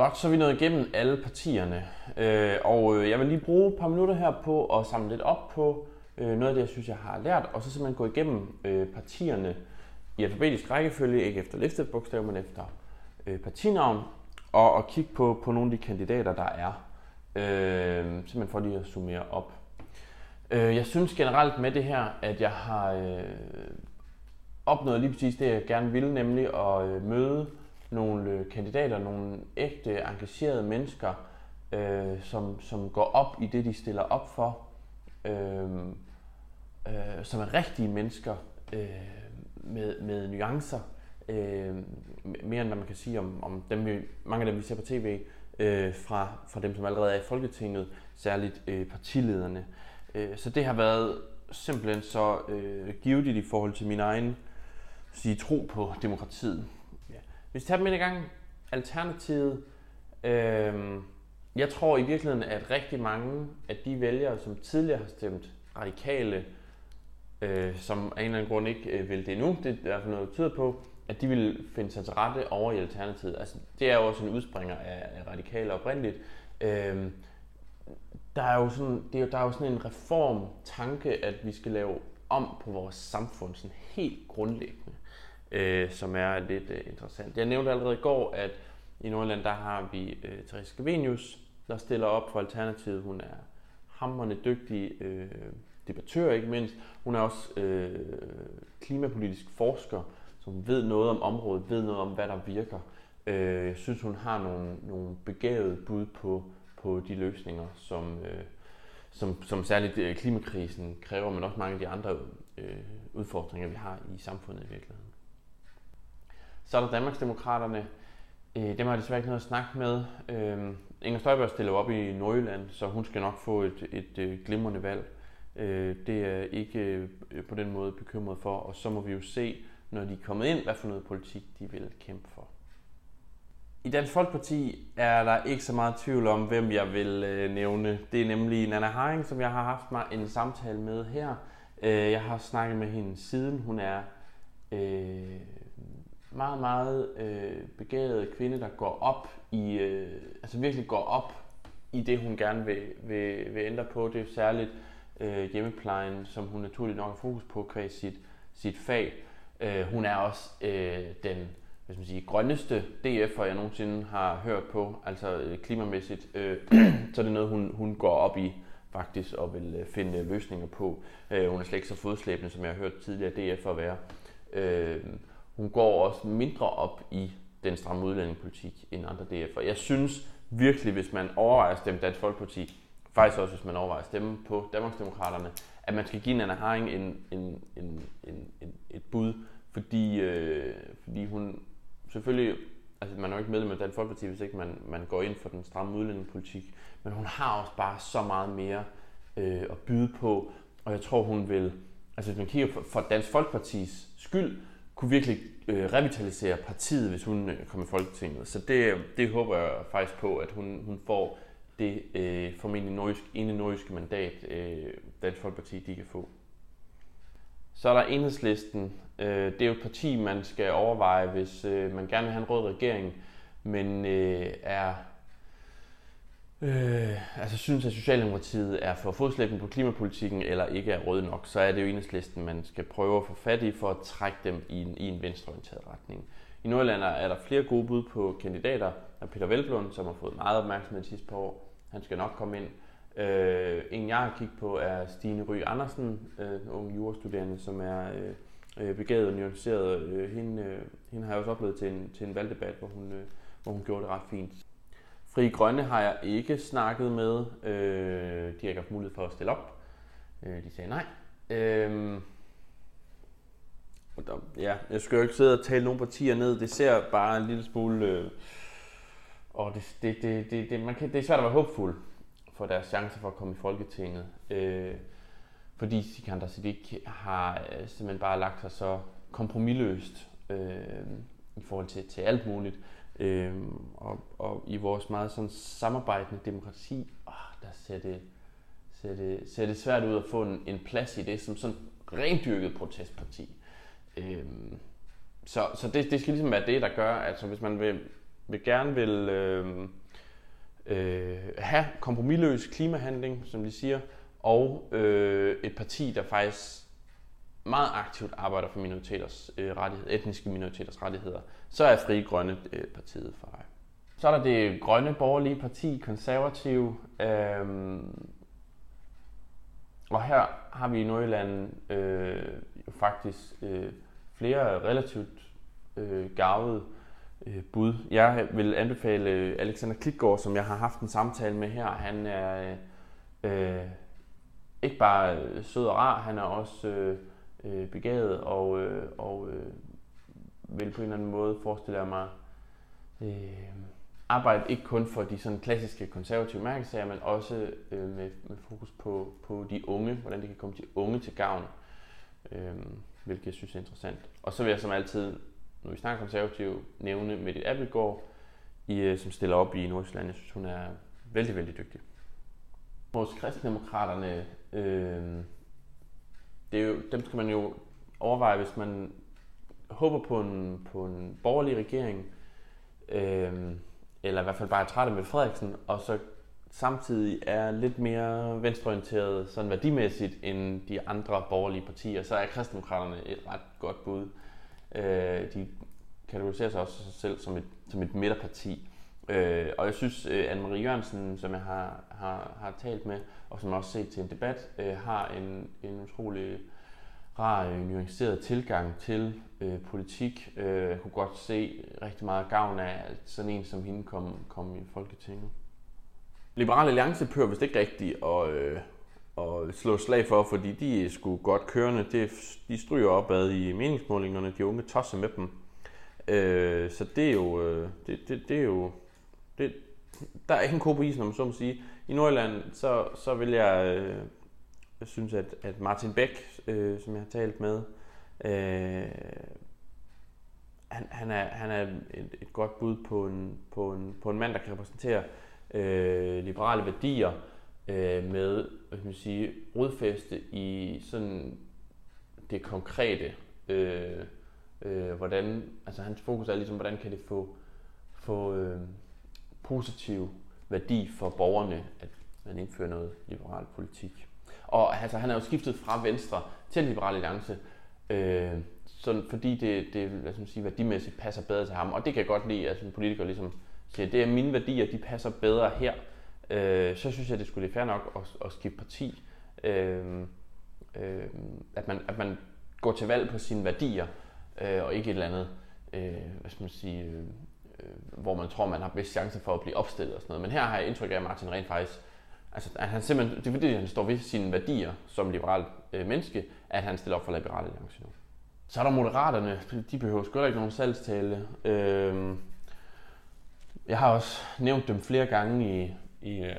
Godt, så er vi nået igennem alle partierne. Øh, og øh, jeg vil lige bruge et par minutter her på at samle lidt op på øh, noget af det, jeg synes, jeg har lært, og så simpelthen gå igennem øh, partierne i alfabetisk rækkefølge, ikke efter listebogstav, men efter øh, partinavn, og, og kigge på, på nogle af de kandidater, der er. Øh, simpelthen for lige at summere op. Øh, jeg synes generelt med det her, at jeg har øh, opnået lige præcis det, jeg gerne ville, nemlig at øh, møde nogle øh, kandidater, nogle ægte, engagerede mennesker, øh, som, som går op i det, de stiller op for, øh, øh, som er rigtige mennesker øh, med, med nuancer, øh, mere end hvad man kan sige om, om dem, vi, mange af dem, vi ser på tv, øh, fra, fra dem, som allerede er i Folketinget, særligt øh, partilederne. Øh, så det har været simpelthen så øh, givet i forhold til min egen sige, tro på demokratiet. Hvis vi tager dem ind i gang, Alternativet, øh, jeg tror i virkeligheden, at rigtig mange af de vælgere, som tidligere har stemt radikale, øh, som af en eller anden grund ikke øh, vil det nu, det er i hvert fald noget, der tyder på, at de vil finde sig til rette over i Alternativet. Altså, det er jo også en udspringer af, af radikale oprindeligt. Øh, der er jo sådan, det er, jo, der er jo sådan en reformtanke, at vi skal lave om på vores samfund, sådan helt grundlæggende, øh, som er lidt øh, interessant. Jeg nævnte allerede i går, at i Nordland, der har vi øh, Therese Gavenius, der stiller op for Alternativet. Hun er hammerende dygtig øh, debattør, ikke mindst. Hun er også øh, klimapolitisk forsker, som ved noget om området, ved noget om, hvad der virker. Øh, jeg synes, hun har nogle, nogle begavede bud på, på de løsninger, som, øh, som, som særligt øh, klimakrisen kræver, men også mange af de andre øh, udfordringer, vi har i samfundet i virkeligheden. Så er der Danmarksdemokraterne. Øh, dem har jeg desværre ikke noget at snakke med. Øh, Inger Støjberg stiller op i Nordjylland, så hun skal nok få et, et, et glimrende valg. Øh, det er ikke øh, på den måde bekymret for, og så må vi jo se, når de er kommet ind, hvad for noget politik de vil kæmpe for. I Dansk Folkeparti er der ikke så meget tvivl om, hvem jeg vil øh, nævne. Det er nemlig Nana Haring, som jeg har haft mig en samtale med her. Øh, jeg har snakket med hende siden. Hun er øh, meget, meget øh, begavet kvinde, der går op i, øh, altså virkelig går op i det, hun gerne vil, vil, vil ændre på. Det er særligt øh, hjemmeplejen, som hun naturligt nok har fokus på kvæg sit, sit fag. Øh, hun er også øh, den hvis man siger, grønneste DF'er, jeg nogensinde har hørt på, altså øh, klimamæssigt, øh, så er det noget, hun, hun går op i faktisk og vil øh, finde øh, løsninger på. Øh, hun er slet ikke så fodslæbende, som jeg har hørt tidligere DF'er være. Øh, hun går også mindre op i den stramme udlændingepolitik end andre DF'er. Jeg synes virkelig, hvis man overvejer at stemme Dansk Folkeparti, faktisk også hvis man overvejer at stemme på Danmarksdemokraterne, at man skal give Nana Haring en, en, en, en, en, et bud, fordi, øh, fordi hun selvfølgelig, altså man er jo ikke medlem af Dansk Folkeparti, hvis ikke man, man går ind for den stramme udlændingepolitik, men hun har også bare så meget mere øh, at byde på, og jeg tror hun vil, altså hvis man kigger for, for Dansk Folkepartis skyld, kunne virkelig øh, revitalisere partiet, hvis hun øh, kommer i Folketinget. Så det, det håber jeg faktisk på, at hun, hun får det øh, formentlig nordisk, ene nordiske mandat, øh, Dansk Folkeparti de kan få. Så er der enhedslisten. Øh, det er jo et parti, man skal overveje, hvis øh, man gerne vil have en rød regering, men øh, er øh, altså synes, at Socialdemokratiet er for fodslæbende på klimapolitikken, eller ikke er rød nok, så er det jo enhedslisten, man skal prøve at få fat i for at trække dem i en, i en venstreorienteret retning. I Nordjylland er der flere gode bud på kandidater. Der er Peter Velblom, som har fået meget opmærksomhed de sidste par år. Han skal nok komme ind. Øh, en jeg har kigget på er Stine Ry Andersen, øh, en ung jurastuderende, som er øh, øh, begavet og nuanceret. Øh, hende, øh, hende har jeg også oplevet til en, til en valgdebat, hvor hun, øh, hvor hun gjorde det ret fint. Fri Grønne har jeg ikke snakket med. Øh, de har ikke haft mulighed for at stille op. Øh, de sagde nej. Øh, og der, ja, jeg skal jo ikke sidde og tale nogle partier ned. Det ser bare en lille smule... Øh, og det, det, det, det, det, man kan, det er svært at være håbfuld for deres chance for at komme i Folketinget. Øh, fordi Sikander Siddiq har øh, simpelthen bare lagt sig så kompromilløst øh, i forhold til, til alt muligt. Øh, og, og i vores meget sådan samarbejdende demokrati, åh, der ser det, ser, det, ser det svært ud at få en, en plads i det som sådan rendyrket protestparti. Øh, så så det, det skal ligesom være det, der gør, at altså, hvis man vil vil gerne vil øh, øh, have kompromilløs klimahandling, som de siger, og øh, et parti, der faktisk meget aktivt arbejder for minoriteters øh, rettigheder, etniske minoriteters rettigheder, så er Fri Grønne øh, partiet for dig. Så er der det grønne borgerlige parti, konservativ. Øh, og her har vi i Nordjylland øh, jo faktisk øh, flere relativt øh, gavede øh, bud. Jeg vil anbefale Alexander Klitgaard, som jeg har haft en samtale med her. Han er øh, ikke bare øh, sød og rar, han er også øh, øh, begavet og, øh, og øh, vil på en eller anden måde, forestille jeg mig, øh, arbejde ikke kun for de sådan klassiske konservative mærkesager, men også øh, med, med fokus på, på de unge, hvordan det kan komme de unge til gavn, øh, hvilket jeg synes er interessant. Og så vil jeg som altid, når vi snakker konservativ, nævne Mette Appelgaard, i, øh, som stiller op i Nordsjælland. Jeg synes, hun er vældig, vældig dygtig. Hos kristendemokraterne, øh, det er jo, dem skal man jo overveje, hvis man håber på en, på en borgerlig regering, øh, eller i hvert fald bare er træt af Frederiksen, og så samtidig er lidt mere venstreorienteret sådan værdimæssigt end de andre borgerlige partier, så er kristdemokraterne et ret godt bud. Øh, de kategoriserer sig også sig selv som et, som et midterparti. Øh, og jeg synes, øh, Anne-Marie Jørgensen, som jeg har, har, har talt med, og som også set til en debat, øh, har en, en utrolig rar, øh, nuanceret tilgang til øh, politik. Øh, jeg kunne godt se rigtig meget gavn af, at sådan en som hende kom, kom i Folketinget. Liberale Alliance pører vist ikke rigtigt at, øh, at slå slag for, fordi de er sgu godt kørende. Det, de stryger opad i meningsmålingerne, de unge tosser med dem. Øh, så det er jo, øh, det, det, det er jo det, der er ikke en ko på isen, om så må sige. I Nordjylland, så, så vil jeg, øh, jeg synes, at, at Martin Bæk, øh, som jeg har talt med, øh, han, han, er, han er et, et godt bud på en, på, en, på en mand, der kan repræsentere øh, liberale værdier øh, med hvad kan man sige, rodfæste i sådan det konkrete. Øh, øh, hvordan, altså hans fokus er ligesom, hvordan kan det få, få øh, positiv værdi for borgerne, at man indfører noget liberal politik. Og altså, han er jo skiftet fra Venstre til Liberal Alliance, øh, sådan, fordi det, det lad os sige, værdimæssigt passer bedre til ham. Og det kan jeg godt lide, at en politiker ligesom siger, det er mine værdier, de passer bedre her. Øh, så synes jeg, det skulle være fair nok at, at skifte parti. Øh, øh, at, man, at man går til valg på sine værdier, øh, og ikke et eller andet, øh, hvad skal man sige, øh, Øh, hvor man tror, man har bedst chance for at blive opstillet og sådan noget. Men her har jeg indtryk af, at Martin rent faktisk Altså, at han simpelthen, det er fordi, han står ved sine værdier som liberal øh, menneske, at han stiller op for Liberal alliance nu. Så er der moderaterne, de behøver sgu ikke nogen salgstale. Øh, jeg har også nævnt dem flere gange i, i, øh,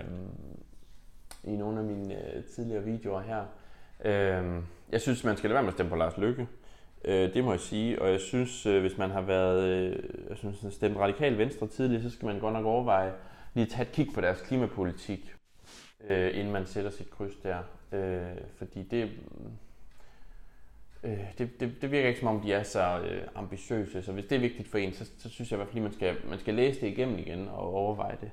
i nogle af mine øh, tidligere videoer her. Øh, jeg synes, man skal lade være med at stemme på Lars Lykke. Øh, det må jeg sige, og jeg synes, øh, hvis man har været øh, jeg synes, stemt radikal venstre tidligere, så skal man godt nok overveje lige at tage et kig på deres klimapolitik øh, inden man sætter sit kryds der. Øh, fordi det, øh, det, det, det virker ikke som om, de er så øh, ambitiøse. Så hvis det er vigtigt for en, så, så synes jeg i hvert fald, at man skal, man skal læse det igennem igen og overveje det.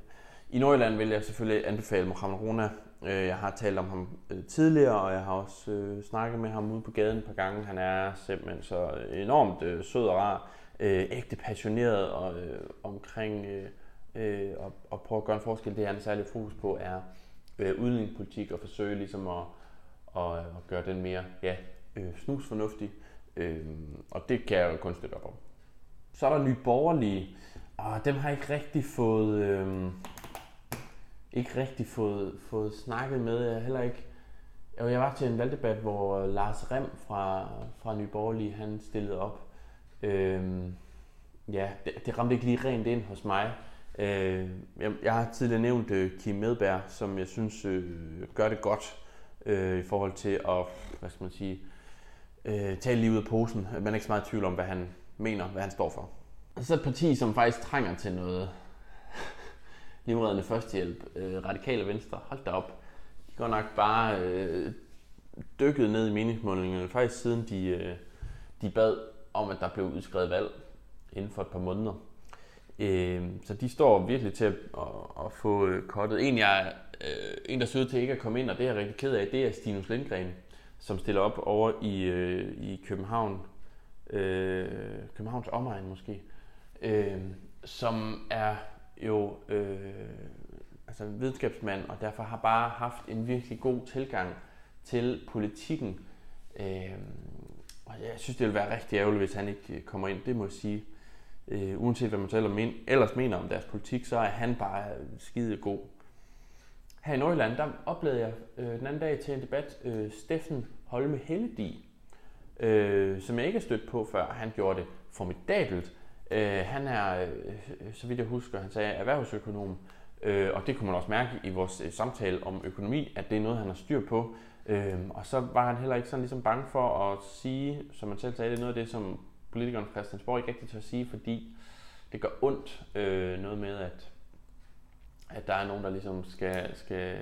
I Nordjylland vil jeg selvfølgelig anbefale Mohamed Rona. Øh, jeg har talt om ham øh, tidligere, og jeg har også øh, snakket med ham ude på gaden et par gange. Han er simpelthen så øh, enormt øh, sød og rar, øh, ægte passioneret og, øh, omkring øh, øh, og, og prøve at gøre en forskel. Det, han særlig fokus på, er øh, udlændingepolitik og forsøge ligesom at, at, øh, at gøre den mere ja, øh, snusfornuftig. Øh, og det kan jeg jo kun støtte op om. Så er der nye borgerlige, og dem har jeg ikke rigtig fået, øh, ikke rigtig fået, fået snakket med. Jeg heller ikke jeg var til en valgdebat, hvor Lars Rem fra, fra Nye Borgerlige, han stillede op. Øhm, ja, det, det ramte ikke lige rent ind hos mig. Øh, jeg, jeg har tidligere nævnt øh, Kim Medberg, som jeg synes øh, gør det godt øh, i forhold til at, hvad skal man sige, øh, lige ud af posen. Man er ikke så meget i tvivl om, hvad han mener, hvad han står for. Så et parti, som faktisk trænger til noget livreddende førstehjælp, øh, radikale venstre, hold da op. De går nok bare øh, dykket ned i meningsmålingerne, faktisk siden de, øh, de bad om, at der blev udskrevet valg inden for et par måneder. Øh, så de står virkelig til at, at, at få øh, kottet. En, jeg, øh, en, der ser til ikke at komme ind, og det er jeg rigtig ked af, det er Stinus Lindgren, som stiller op over i, øh, i København. Øh, Københavns omegn måske. Øh, som er jo øh, altså videnskabsmand, og derfor har bare haft en virkelig god tilgang til politikken. Øh, og jeg synes, det vil være rigtig ærgerligt, hvis han ikke øh, kommer ind, det må jeg sige. Øh, uanset hvad man selv ellers mener om deres politik, så er han bare skide god. Her i Nordjylland, der oplevede jeg øh, den anden dag til en debat øh, Steffen Holme Helledi, øh, som jeg ikke har stødt på før. Han gjorde det formidabelt. Øh, han er, øh, så vidt jeg husker, han sagde erhvervsøkonom, øh, og det kunne man også mærke i vores øh, samtale om økonomi, at det er noget, han har styr på. Øh, og så var han heller ikke sådan ligesom bange for at sige, som man selv sagde, det er noget af det, som politikeren Christiansborg ikke rigtig tør at sige, fordi det gør ondt øh, noget med, at, at der er nogen, der ligesom skal, skal,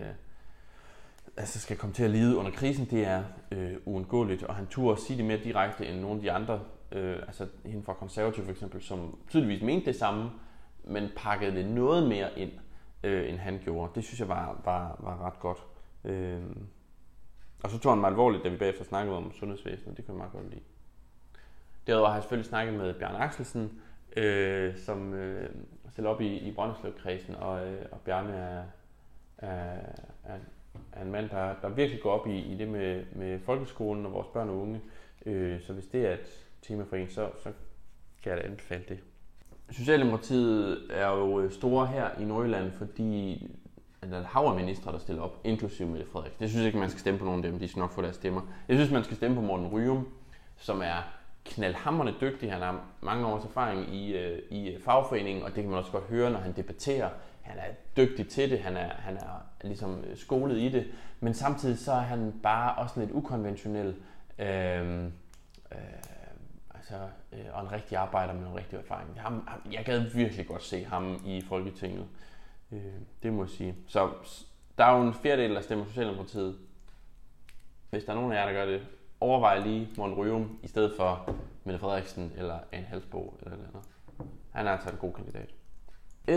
altså skal komme til at lide under krisen. Det er øh, uundgåeligt, og han turde sige det mere direkte end nogle af de andre, øh, altså hende fra konservativ for eksempel, som tydeligvis mente det samme, men pakkede det noget mere ind, øh, end han gjorde. Det synes jeg var, var, var ret godt. Øh, og så tog han mig alvorligt, da vi bagefter snakkede om sundhedsvæsenet. Det kunne jeg meget godt lide. Derudover har jeg selvfølgelig snakket med Bjørn Axelsen, øh, som øh, stiller op i, i Brønderslev-kredsen, og, øh, og Bjarne er, er, er, er en mand, der, der virkelig går op i, i det med, med folkeskolen og vores børn og unge. Øh, så hvis det er et tema for en, så, så kan jeg da anbefale det. Socialdemokratiet er jo øh, store her i Nordjylland, fordi at der er hav af ministre, der stiller op, inklusive Mette Frederik. Det synes jeg ikke, man skal stemme på nogen af dem. De skal nok få deres stemmer. Jeg synes, man skal stemme på Morten Ryum, som er knaldhammerne dygtig. Han har mange års erfaring i, øh, i øh, fagforeningen, og det kan man også godt høre, når han debatterer. Han er dygtig til det, han er, han er ligesom øh, skolet i det, men samtidig så er han bare også lidt ukonventionel. Øh, en rigtig arbejder med en rigtig erfaring. Ham, jeg gad virkelig godt se ham i Folketinget. Øh, det må jeg sige. Så der er jo en fjerdedel, der stemmer Socialdemokratiet. Hvis der er nogen af jer, der gør det, overvej lige Morten Ryum i stedet for Mette Frederiksen eller Anne Halsbo eller noget andet. Han er altså en god kandidat.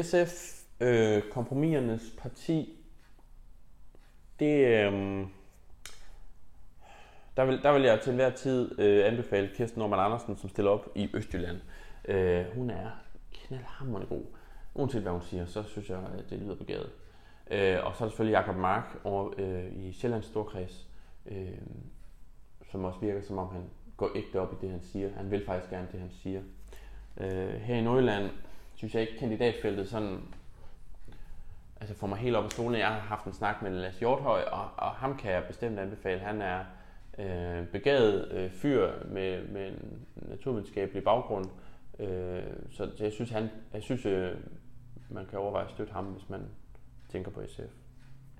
SF, øh, kompromisernes parti, det, øh, der, vil, der vil jeg til hver tid øh, anbefale Kirsten Norman Andersen, som stiller op i Østjylland. Øh, hun er knaldhammerende god. Uanset hvad hun siger, så synes jeg, at det lyder begavet. Øh, og så er der selvfølgelig Jakob Mark over øh, i Sjællands Storkreds. Øh, som også virker som om han går ægte op i det, han siger. Han vil faktisk gerne det, han siger. Øh, her i Nordjylland synes jeg ikke, kandidatfeltet sådan altså får mig helt op af stolen. Jeg har haft en snak med Lars Hjorthøj, og, og ham kan jeg bestemt anbefale. Han er øh, begavet øh, fyr med, med en naturvidenskabelig baggrund. Øh, så jeg synes, han, jeg synes øh, man kan overveje at støtte ham, hvis man tænker på SF.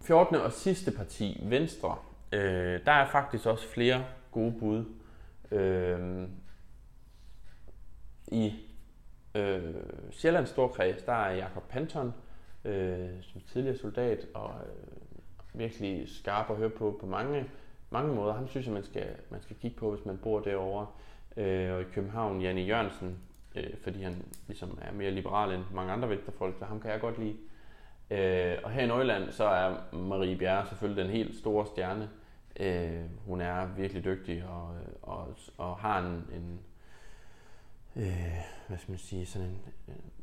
14. og sidste parti, Venstre. Øh, der er faktisk også flere gode bud. Øh, I øh, Sjællands Storkreds, der er Jakob Panton, øh, som tidligere soldat, og øh, virkelig skarp at høre på på mange, mange måder. Ham synes jeg, man skal, man skal kigge på, hvis man bor derovre. Øh, og i København, Janne Jørgensen, øh, fordi han ligesom er mere liberal end mange andre vægterfolk, så ham kan jeg godt lide. Øh, og her i Nordjylland, så er Marie Bjerre selvfølgelig den helt store stjerne. Øh, hun er virkelig dygtig og, og, og har en, en øh, hvad skal man sige, sådan en,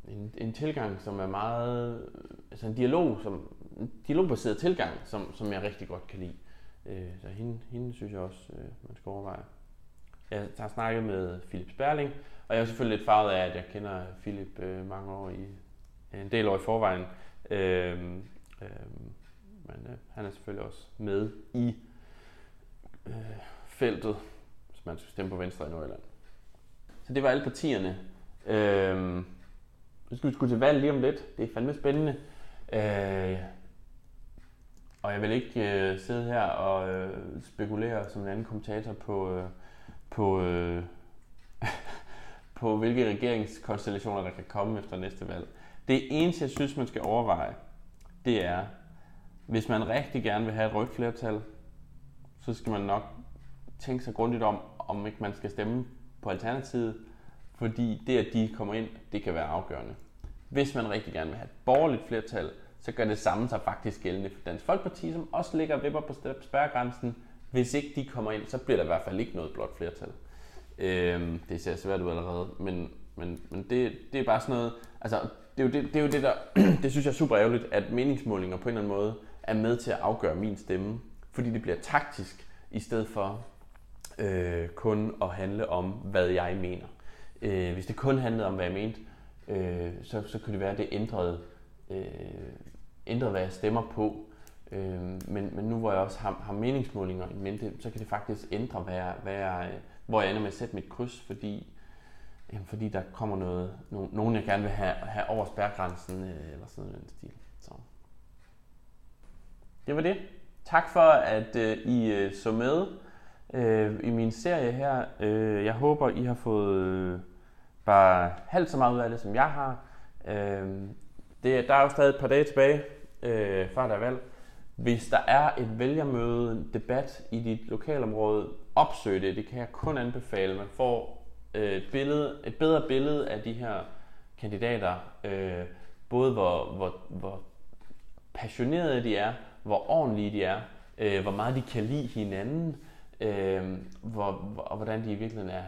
en, en tilgang, som er meget, altså en dialog, som, en dialogbaseret tilgang, som, som jeg rigtig godt kan lide. Øh, så hende, hende synes jeg også, øh, man skal overveje. Jeg har snakket med Philip Sperling, og jeg er selvfølgelig lidt farvet af, at jeg kender Philip øh, mange år i en del år i forvejen. Øh, øh, men øh, han er selvfølgelig også med i øh, feltet, hvis man skal stemme på Venstre i Nordjylland. Så det var alle partierne. Øh, så skal vi skulle til valg lige om lidt. Det er fandme spændende. Øh, og jeg vil ikke øh, sidde her og øh, spekulere som en anden kommentator på, øh, på, øh, på hvilke regeringskonstellationer, der kan komme efter næste valg. Det eneste, jeg synes, man skal overveje, det er, hvis man rigtig gerne vil have et rødt flertal, så skal man nok tænke sig grundigt om, om ikke man skal stemme på Alternativet, fordi det, at de kommer ind, det kan være afgørende. hvis man rigtig gerne vil have et borgerligt flertal, så gør det samme sig faktisk gældende for Dansk Folkeparti, som også ligger vipper på spærregrænsen. Hvis ikke de kommer ind, så bliver der i hvert fald ikke noget blot flertal. Øhm, det ser svært ud allerede, men, men, men det, det er bare sådan noget, altså det er jo det, det, er jo det der, det synes jeg er super ærgerligt, at meningsmålinger på en eller anden måde er med til at afgøre min stemme, fordi det bliver taktisk, i stedet for øh, kun at handle om, hvad jeg mener. Øh, hvis det kun handlede om, hvad jeg mente, øh, så, så kunne det være, at det ændrede, øh, ændret, hvad jeg stemmer på. Øh, men, men nu hvor jeg også har, har meningsmålinger i mente, så kan det faktisk ændre, hvad jeg, hvad jeg, hvor jeg ender med at sætte mit kryds, fordi, jamen, fordi der kommer noget, no, nogen, jeg gerne vil have, have over spærgrænsen, øh, eller sådan noget stil. Så. Det var det. Tak for, at øh, I øh, så med øh, i min serie her. Øh, jeg håber, I har fået øh, bare halvt så meget ud af det, som jeg har. Øh, det, der er jo stadig et par dage tilbage, øh, før der er valg. Hvis der er et vælgermøde, en debat i dit lokalområde, opsøg det. Det kan jeg kun anbefale. Man får øh, et, billede, et bedre billede af de her kandidater. Øh, både hvor, hvor, hvor passionerede de er, hvor ordentlige de er, øh, hvor meget de kan lide hinanden, øh, hvor, hvor, og hvordan de i virkeligheden er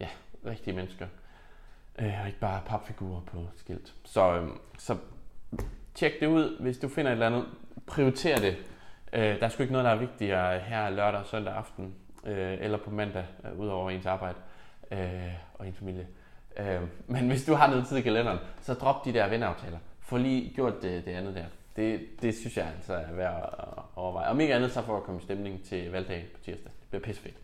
ja, rigtige mennesker. Øh, og ikke bare papfigurer på skilt. Så, øh, så tjek det ud, hvis du finder et eller andet. Prioriter det. Øh, der er sgu ikke noget, der er vigtigere her lørdag og søndag aften, øh, eller på mandag, øh, udover ens arbejde øh, og ens familie. Øh, men hvis du har noget tid i kalenderen, så drop de der venneaftaler. Få lige gjort det, det andet der. Det, det synes jeg altså er værd at overveje. Om ikke andet så for at komme i stemning til valgdagen på tirsdag. Det bliver pissefedt.